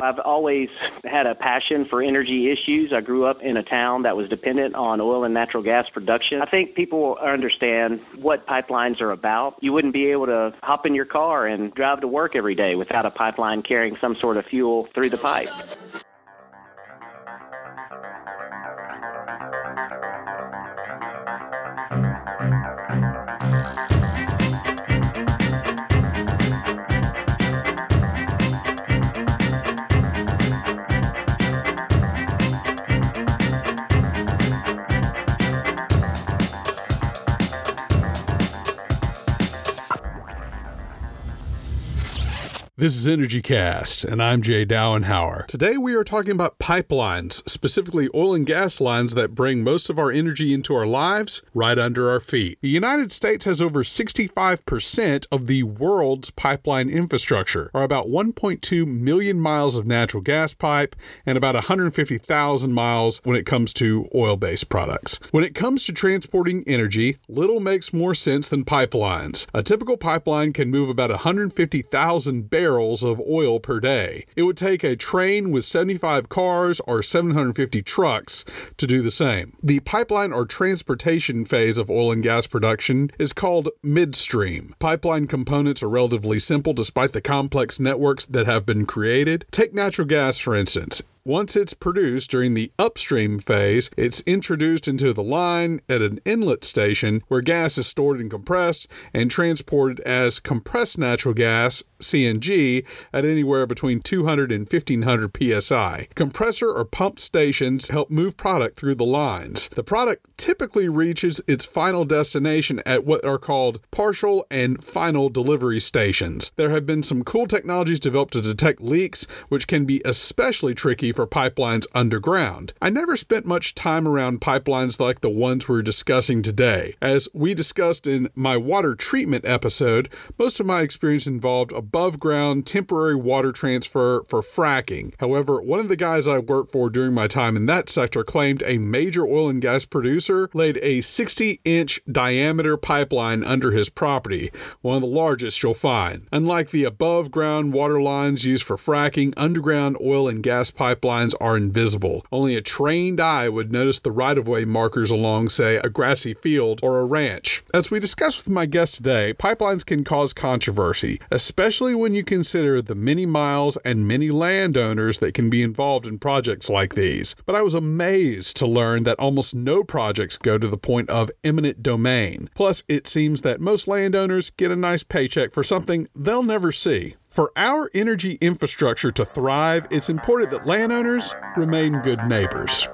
I've always had a passion for energy issues. I grew up in a town that was dependent on oil and natural gas production. I think people understand what pipelines are about. You wouldn't be able to hop in your car and drive to work every day without a pipeline carrying some sort of fuel through the pipe. This is Energy Cast, and I'm Jay Dowenhauer. Today we are talking about pipelines, specifically oil and gas lines that bring most of our energy into our lives right under our feet. The United States has over 65% of the world's pipeline infrastructure, or about 1.2 million miles of natural gas pipe and about 150,000 miles when it comes to oil based products. When it comes to transporting energy, little makes more sense than pipelines. A typical pipeline can move about 150,000 barrels barrels of oil per day. It would take a train with 75 cars or 750 trucks to do the same. The pipeline or transportation phase of oil and gas production is called midstream. Pipeline components are relatively simple despite the complex networks that have been created. Take natural gas, for instance. Once it's produced during the upstream phase, it's introduced into the line at an inlet station where gas is stored and compressed and transported as compressed natural gas, CNG, at anywhere between 200 and 1500 psi. Compressor or pump stations help move product through the lines. The product typically reaches its final destination at what are called partial and final delivery stations. There have been some cool technologies developed to detect leaks, which can be especially tricky for pipelines underground. I never spent much time around pipelines like the ones we're discussing today. As we discussed in my water treatment episode, most of my experience involved above ground temporary water transfer for fracking. However, one of the guys I worked for during my time in that sector claimed a major oil and gas producer laid a 60 inch diameter pipeline under his property, one of the largest you'll find. Unlike the above ground water lines used for fracking, underground oil and gas pipelines are invisible. Only a trained eye would notice the right of way markers along, say, a grassy field or a ranch. As we discussed with my guest today, pipelines can cause controversy, especially when you consider the many miles and many landowners that can be involved in projects like these. But I was amazed to learn that almost no projects go to the point of eminent domain. Plus, it seems that most landowners get a nice paycheck for something they'll never see. For our energy infrastructure to thrive, it's important that landowners remain good neighbors.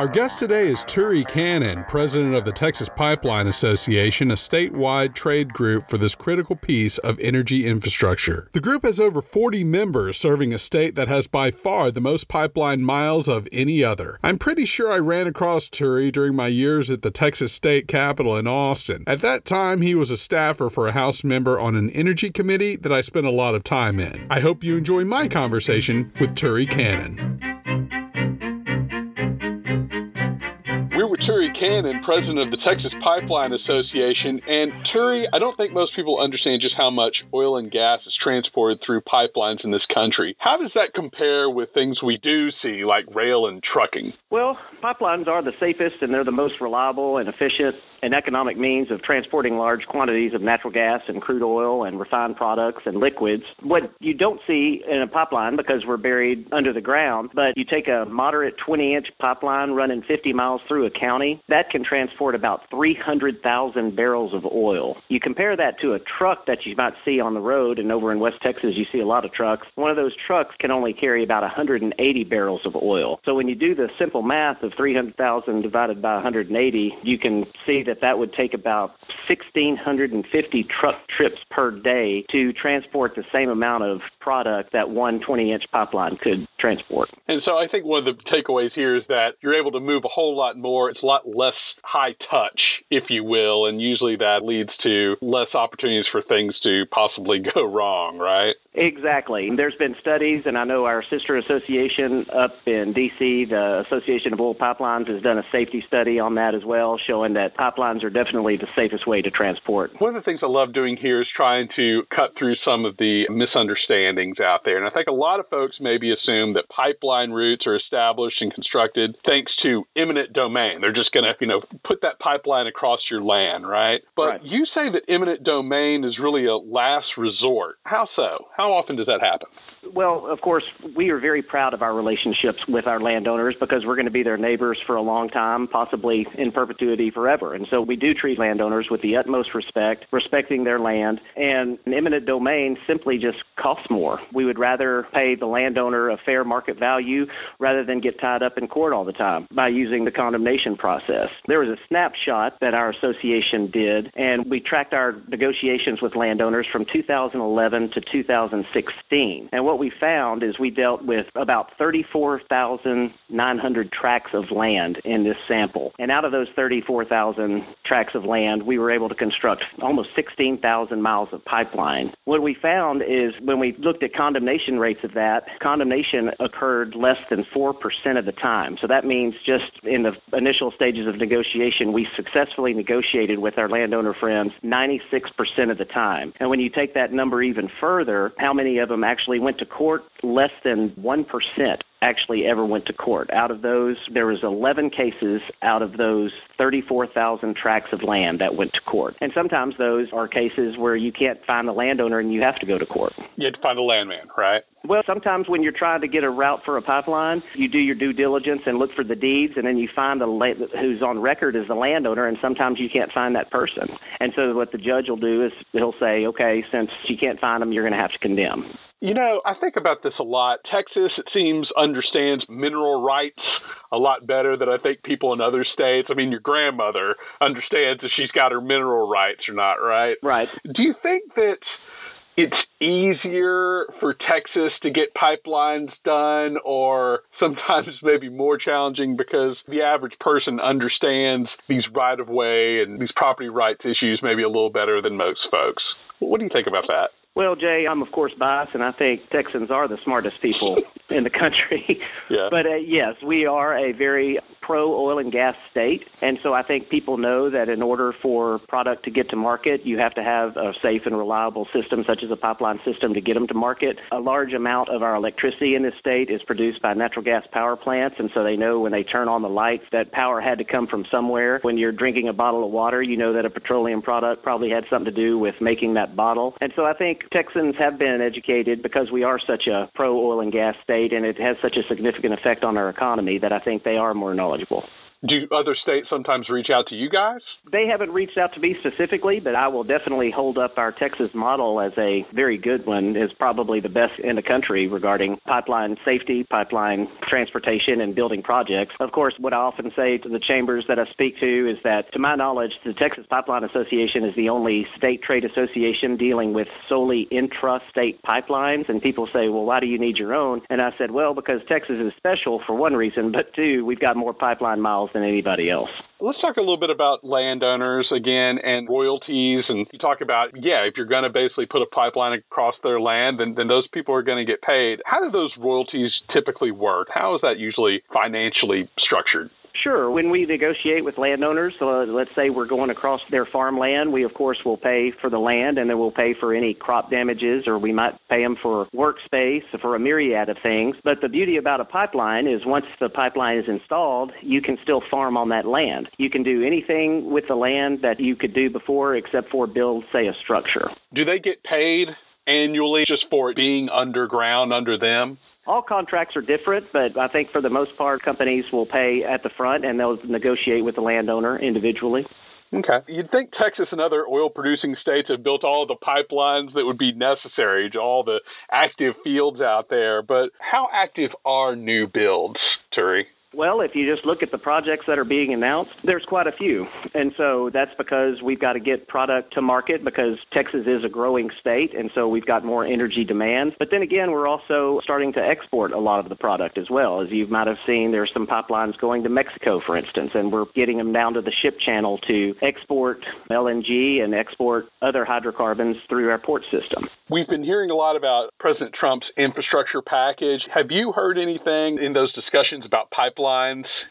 Our guest today is Thure Cannon, president of the Texas Pipeline Association, a statewide trade group for this critical piece of energy infrastructure. The group has over 40 members, serving a state that has by far the most pipeline miles of any other. I'm pretty sure I ran across Thure during my years at the Texas State Capitol in Austin. At that time, he was a staffer for a House member on an energy committee that I spent a lot of time in. I hope you enjoy my conversation with Thure Cannon. Cannon, president of the Texas Pipeline Association. And Thure, I don't think most people understand just how much oil and gas is transported through pipelines in this country. How does that compare with things we do see, like rail and trucking? Well, pipelines are the safest and they're the most reliable and efficient and economic means of transporting large quantities of natural gas and crude oil and refined products and liquids. What you don't see in a pipeline because we're buried under the ground, but you take a moderate 20 inch pipeline running 50 miles through a county, that can transport about 300,000 barrels of oil. You compare that to a truck that you might see on the road, and over in West Texas, you see a lot of trucks. One of those trucks can only carry about 180 barrels of oil. So when you do the simple math of 300,000 divided by 180, you can see that that would take about 1,650 truck trips per day to transport the same amount of product that one 20 inch pipeline could transport. And so I think one of the takeaways here is that you're able to move a whole lot more. It's a lot less high touch if you will, and usually that leads to less opportunities for things to possibly go wrong, right? Exactly. There's been studies, and I know our sister association up in D.C., the Association of Oil Pipelines, has done a safety study on that as well, showing that pipelines are definitely the safest way to transport. One of the things I love doing here is trying to cut through some of the misunderstandings out there. And I think a lot of folks maybe assume that pipeline routes are established and constructed thanks to eminent domain. They're just going to, you know, put that pipeline across your land, right? But right. you say that eminent domain is really a last resort. How so? How often does that happen? Well, of course, we are very proud of our relationships with our landowners because we're going to be their neighbors for a long time, possibly in perpetuity forever. And so we do treat landowners with the utmost respect, respecting their land. And an eminent domain simply just costs more. We would rather pay the landowner a fair market value rather than get tied up in court all the time by using the condemnation process. There was a snapshot that our association did, and we tracked our negotiations with landowners from 2011 to 2016. And what we found is we dealt with about 34,900 tracts of land in this sample. And out of those 34,000 tracts of land, we were able to construct almost 16,000 miles of pipeline. What we found is when we looked at condemnation rates of that, condemnation occurred less than 4% of the time. So that means just in the initial stages of negotiation, we successfully negotiated with our landowner friends 96% of the time. And when you take that number even further, how many of them actually went to court, less than 1% actually ever went to court. Out of those, there was 11 cases out of those 34,000 tracts of land that went to court. And sometimes those are cases where you can't find the landowner and you have to go to court. You have to find the landman, right? Well, sometimes when you're trying to get a route for a pipeline, you do your due diligence and look for the deeds, and then you find the la- who's on record as the landowner, and sometimes you can't find that person. And so what the judge will do is he'll say, okay, since you can't find them, you're going to have to condemn. You know, I think about this a lot. Texas, it seems, understands mineral rights a lot better than I think people in other states. I mean, your grandmother understands if she's got her mineral rights or not, right? Right. Do you think that it's easier for Texas to get pipelines done, or sometimes maybe more challenging because the average person understands these right of way and these property rights issues maybe a little better than most folks? What do you think about that? Well, Jay, I'm of course biased, and I think Texans are the smartest people in the country. Yeah. But uh, yes, we are a very pro oil and gas state, and so I think people know that in order for product to get to market, you have to have a safe and reliable system, such as a pipeline system, to get them to market. A large amount of our electricity in this state is produced by natural gas power plants, and so they know when they turn on the lights that power had to come from somewhere. When you're drinking a bottle of water, you know that a petroleum product probably had something to do with making that bottle. And so I think Texans have been educated because we are such a pro oil and gas state and it has such a significant effect on our economy that I think they are more knowledgeable. Do other states sometimes reach out to you guys? They haven't reached out to me specifically, but I will definitely hold up our Texas model as a very good one. is probably the best in the country regarding pipeline safety, pipeline transportation, and building projects. Of course, what I often say to the chambers that I speak to is that, to my knowledge, the Texas Pipeline Association is the only state trade association dealing with solely intrastate pipelines. And people say, well, why do you need your own? And I said, well, because Texas is special for one reason, but two, we've got more pipeline miles than anybody else. Let's talk a little bit about landowners again and royalties. And you talk about, yeah, if you're going to basically put a pipeline across their land, then, then those people are going to get paid. How do those royalties typically work? How is that usually financially structured? Sure. When we negotiate with landowners, uh, let's say we're going across their farmland, we of course will pay for the land and then we'll pay for any crop damages or we might pay them for workspace, for a myriad of things. But the beauty about a pipeline is once the pipeline is installed, you can still farm on that land. You can do anything with the land that you could do before except for build, say, a structure. Do they get paid annually just for it being underground under them? All contracts are different, but I think for the most part, companies will pay at the front and they'll negotiate with the landowner individually. Okay. You'd think Texas and other oil producing states have built all the pipelines that would be necessary to all the active fields out there, but how active are new builds, Thure? Well, if you just look at the projects that are being announced, there's quite a few. And so that's because we've got to get product to market because Texas is a growing state, and so we've got more energy demand. But then again, we're also starting to export a lot of the product as well. As you might have seen, there's some pipelines going to Mexico, for instance, and we're getting them down to the ship channel to export LNG and export other hydrocarbons through our port system. We've been hearing a lot about President Trump's infrastructure package. Have you heard anything in those discussions about pipelines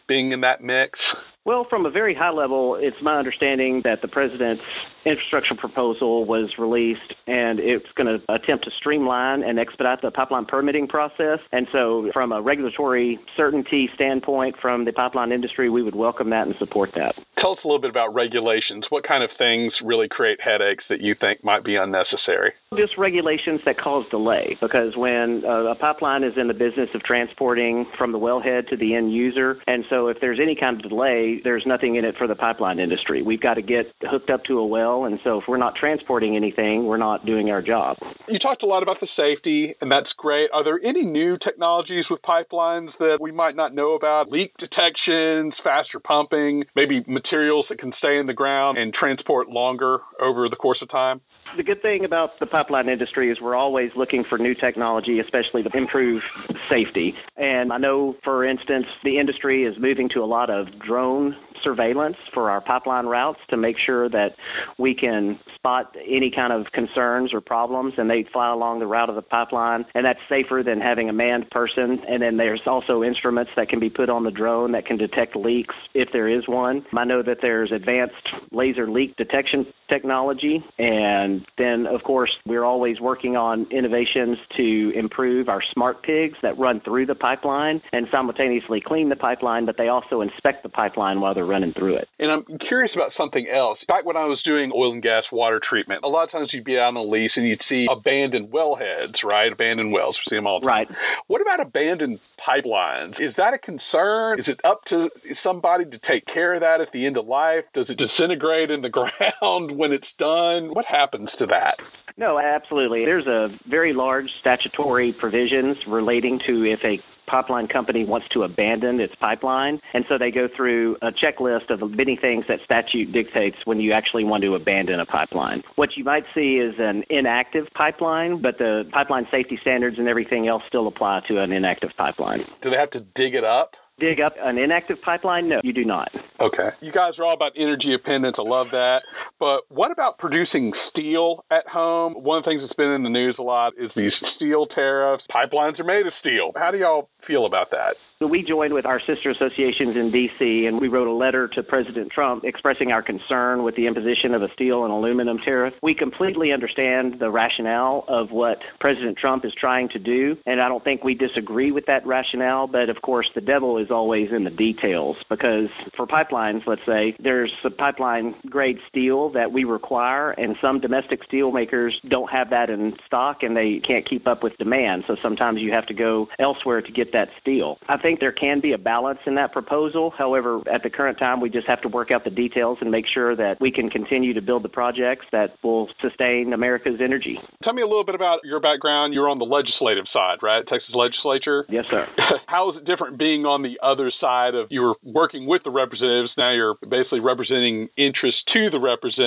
being in that mix? Well, from a very high level, it's my understanding that the president's infrastructure proposal was released and it's going to attempt to streamline and expedite the pipeline permitting process. And so, from a regulatory certainty standpoint from the pipeline industry, we would welcome that and support that. Tell us a little bit about regulations. What kind of things really create headaches that you think might be unnecessary? Just regulations that cause delay because when uh, a pipeline is in the business of transporting from the wellhead to the end user, and so if there's any kind of delay, there's nothing in it for the pipeline industry. We've got to get hooked up to a well, and so if we're not transporting anything, we're not doing our job. You talked a lot about the safety, and that's great. Are there any new technologies with pipelines that we might not know about? Leak detections, faster pumping, maybe materials that can stay in the ground and transport longer over the course of time? The good thing about the pipeline industry is we're always looking for new technology, especially to improve safety. And I know, for instance, the industry is moving to a lot of drone surveillance for our pipeline routes to make sure that we can spot any kind of concerns or problems and they fly along the route of the pipeline and that's safer than having a manned person. And then there's also instruments that can be put on the drone that can detect leaks if there is one. I know that there's advanced laser leak detection technology and then of course we're always working on innovations to improve our smart pigs that run through the pipeline and simultaneously clean the pipeline but they also inspect the pipeline while they're running through it. And I'm curious about something else. Back when I was doing oil and gas water treatment, a lot of times you'd be out on a lease and you'd see abandoned wellheads, right? Abandoned wells. We see them all the time. Right. What about abandoned pipelines? Is that a concern? Is it up to somebody to take care of that at the end of life? Does it disintegrate in the ground when it's done? What happens to that? No, absolutely. There's a very large statutory provisions relating to if a pipeline company wants to abandon its pipeline. And so they go through a checklist of many things that statute dictates when you actually want to abandon a pipeline. What you might see is an inactive pipeline, but the pipeline safety standards and everything else still apply to an inactive pipeline. Do they have to dig it up? dig up an inactive pipeline? No, you do not. Okay. You guys are all about energy independence. I love that. But what about producing steel at home? One of the things that's been in the news a lot is these steel tariffs. Pipelines are made of steel. How do y'all feel about that? We joined with our sister associations in D.C. and we wrote a letter to President Trump expressing our concern with the imposition of a steel and aluminum tariff. We completely understand the rationale of what President Trump is trying to do, and I don't think we disagree with that rationale. But of course, the devil is always in the details because for pipelines, let's say, there's a pipeline grade steel that we require, and some domestic steel makers don't have that in stock and they can't keep up with demand. So sometimes you have to go elsewhere to get that steel. I think think there can be a balance in that proposal. However, at the current time, we just have to work out the details and make sure that we can continue to build the projects that will sustain America's energy. Tell me a little bit about your background. You're on the legislative side, right? Texas legislature? Yes, sir. How is it different being on the other side of you were working with the representatives, now you're basically representing interests to the representatives.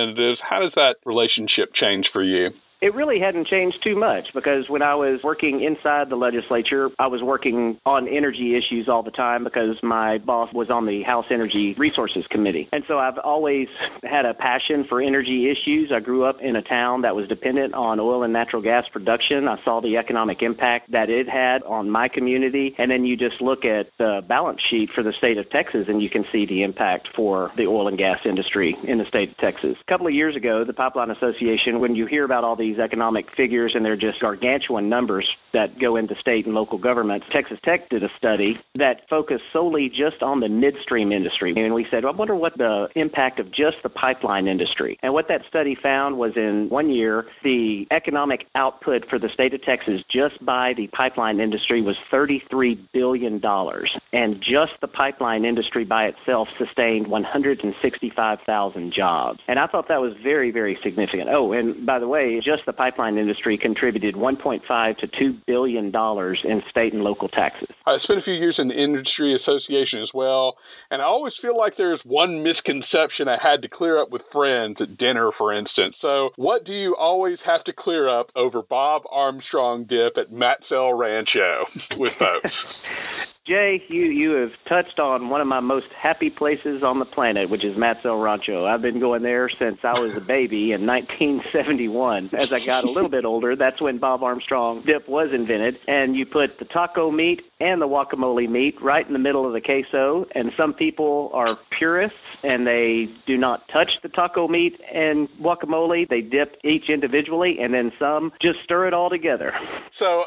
How does that relationship change for you? It really hadn't changed too much because when I was working inside the legislature, I was working on energy issues all the time because my boss was on the House Energy Resources Committee. And so I've always had a passion for energy issues. I grew up in a town that was dependent on oil and natural gas production. I saw the economic impact that it had on my community. And then you just look at the balance sheet for the state of Texas and you can see the impact for the oil and gas industry in the state of Texas. A couple of years ago, the Pipeline Association, when you hear about all these these economic figures, and they're just gargantuan numbers that go into state and local governments. Texas Tech did a study that focused solely just on the midstream industry. And we said, well, I wonder what the impact of just the pipeline industry. And what that study found was in one year, the economic output for the state of Texas just by the pipeline industry was $33 billion. And just the pipeline industry by itself sustained 165,000 jobs. And I thought that was very, very significant. Oh, and by the way, just the pipeline industry contributed 1.5 to 2 billion dollars in state and local taxes. I spent a few years in the industry association as well, and I always feel like there's one misconception I had to clear up with friends at dinner, for instance. So, what do you always have to clear up over Bob Armstrong dip at Matt's El Rancho with folks? Jay, you, you have touched on one of my most happy places on the planet, which is Matt's El Rancho. I've been going there since I was a baby in 1971. As I got a little bit older, that's when Bob Armstrong dip was invented. And you put the taco meat and the guacamole meat right in the middle of the queso. And some people are purists and they do not touch the taco meat and guacamole. They dip each individually, and then some just stir it all together. So,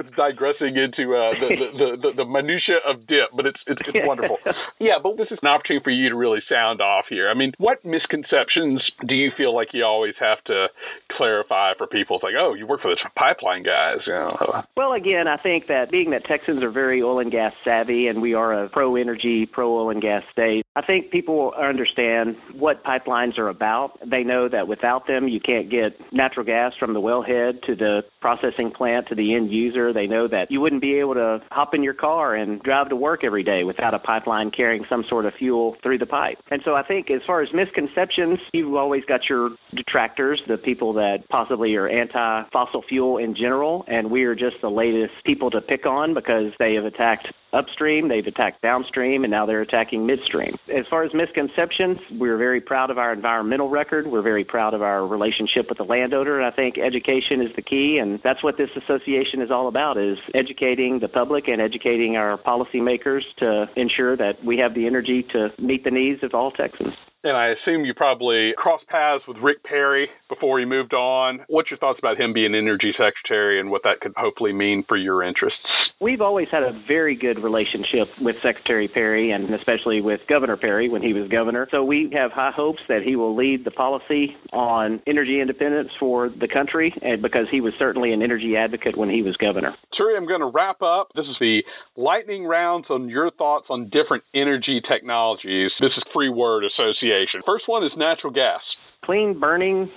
digressing into uh, the, the the, the, the minutia of dip, but it's it's, it's wonderful. yeah, but this is an opportunity for you to really sound off here. I mean, what misconceptions do you feel like you always have to clarify for people? It's like, oh, you work for the pipeline guys. You know. Well, again, I think that being that Texans are very oil and gas savvy, and we are a pro energy, pro oil and gas state, I think people understand what pipelines are about. They know that without them, you can't get natural gas from the wellhead to the processing plant to the end user. They know that you wouldn't be able to hop in your car and drive to work every day without a pipeline carrying some sort of fuel through the pipe. And so I think as far as misconceptions, you've always got your detractors, the people that possibly are anti fossil fuel in general, and we are just the latest people to pick on because they have attacked upstream, they've attacked downstream, and now they're attacking midstream. As far as misconceptions, we're very proud of our environmental record. We're very proud of our relationship with the landowner, and I think education is the key, and that's what this association is all about: is educating the public and educating our policymakers to ensure that we have the energy to meet the needs of all Texans. And I assume you probably crossed paths with Rick Perry before he moved on. What's your thoughts about him being energy secretary and what that could hopefully mean for your interests? We've always had a very good relationship with Secretary Perry and especially with Governor Perry when he was governor. So we have high hopes that he will lead the policy on energy independence for the country and because he was certainly an energy advocate when he was governor. Terry, I'm going to wrap up. This is the lightning rounds on your thoughts on different energy technologies. This is Free Word Association. First one is natural gas. Clean burning,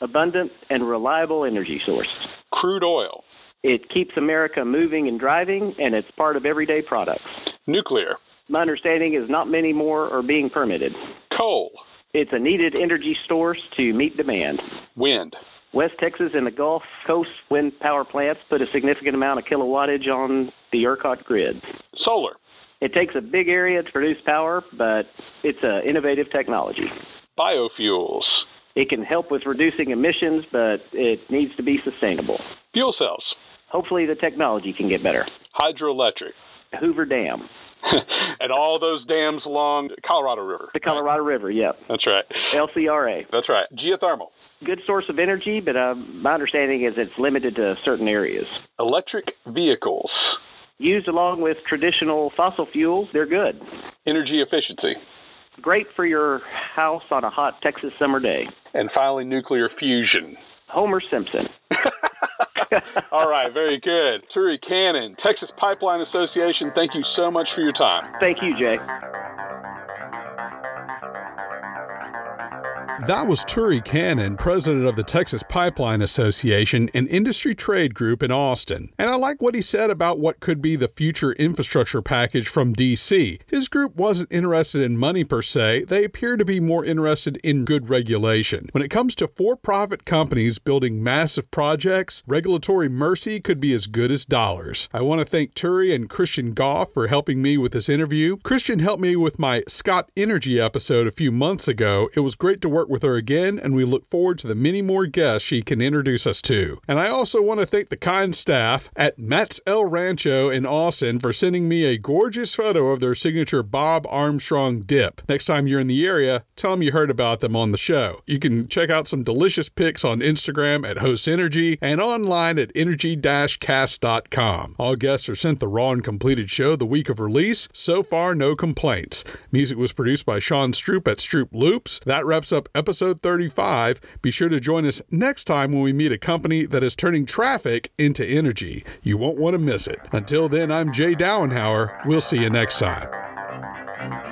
abundant, and reliable energy source. Crude oil. It keeps America moving and driving, and it's part of everyday products. Nuclear. My understanding is not many more are being permitted. Coal. It's a needed energy source to meet demand. Wind. West Texas and the Gulf Coast wind power plants put a significant amount of kilowattage on the ERCOT grid. Solar. It takes a big area to produce power, but it's an innovative technology. Biofuels. It can help with reducing emissions, but it needs to be sustainable. Fuel cells. Hopefully, the technology can get better. Hydroelectric. Hoover Dam. and all those dams along the Colorado River. The Colorado right? River, yep. That's right. LCRA. That's right. Geothermal. Good source of energy, but uh, my understanding is it's limited to certain areas. Electric vehicles. Used along with traditional fossil fuels, they're good. Energy efficiency. Great for your house on a hot Texas summer day. And finally, nuclear fusion. Homer Simpson. All right, very good. Thure Cannon, Texas Pipeline Association, thank you so much for your time. Thank you, Jay. That was Thure Cannon, president of the Texas Pipeline Association, an industry trade group in Austin. And I like what he said about what could be the future infrastructure package from DC. His group wasn't interested in money per se, they appear to be more interested in good regulation. When it comes to for profit companies building massive projects, regulatory mercy could be as good as dollars. I want to thank Thure and Christian Goff for helping me with this interview. Christian helped me with my Scott Energy episode a few months ago. It was great to work with her again, and we look forward to the many more guests she can introduce us to. And I also want to thank the kind staff at Matt's El Rancho in Austin for sending me a gorgeous photo of their signature Bob Armstrong dip. Next time you're in the area, tell them you heard about them on the show. You can check out some delicious pics on Instagram at Host Energy and online at energy-cast.com. All guests are sent the raw and completed show the week of release. So far, no complaints. Music was produced by Sean Stroop at Stroop Loops. That wraps up episode 35. Be sure to join us next time when we meet a company that is turning traffic into energy. You won't want to miss it. Until then, I'm Jay Dowenhauer. We'll see you next time.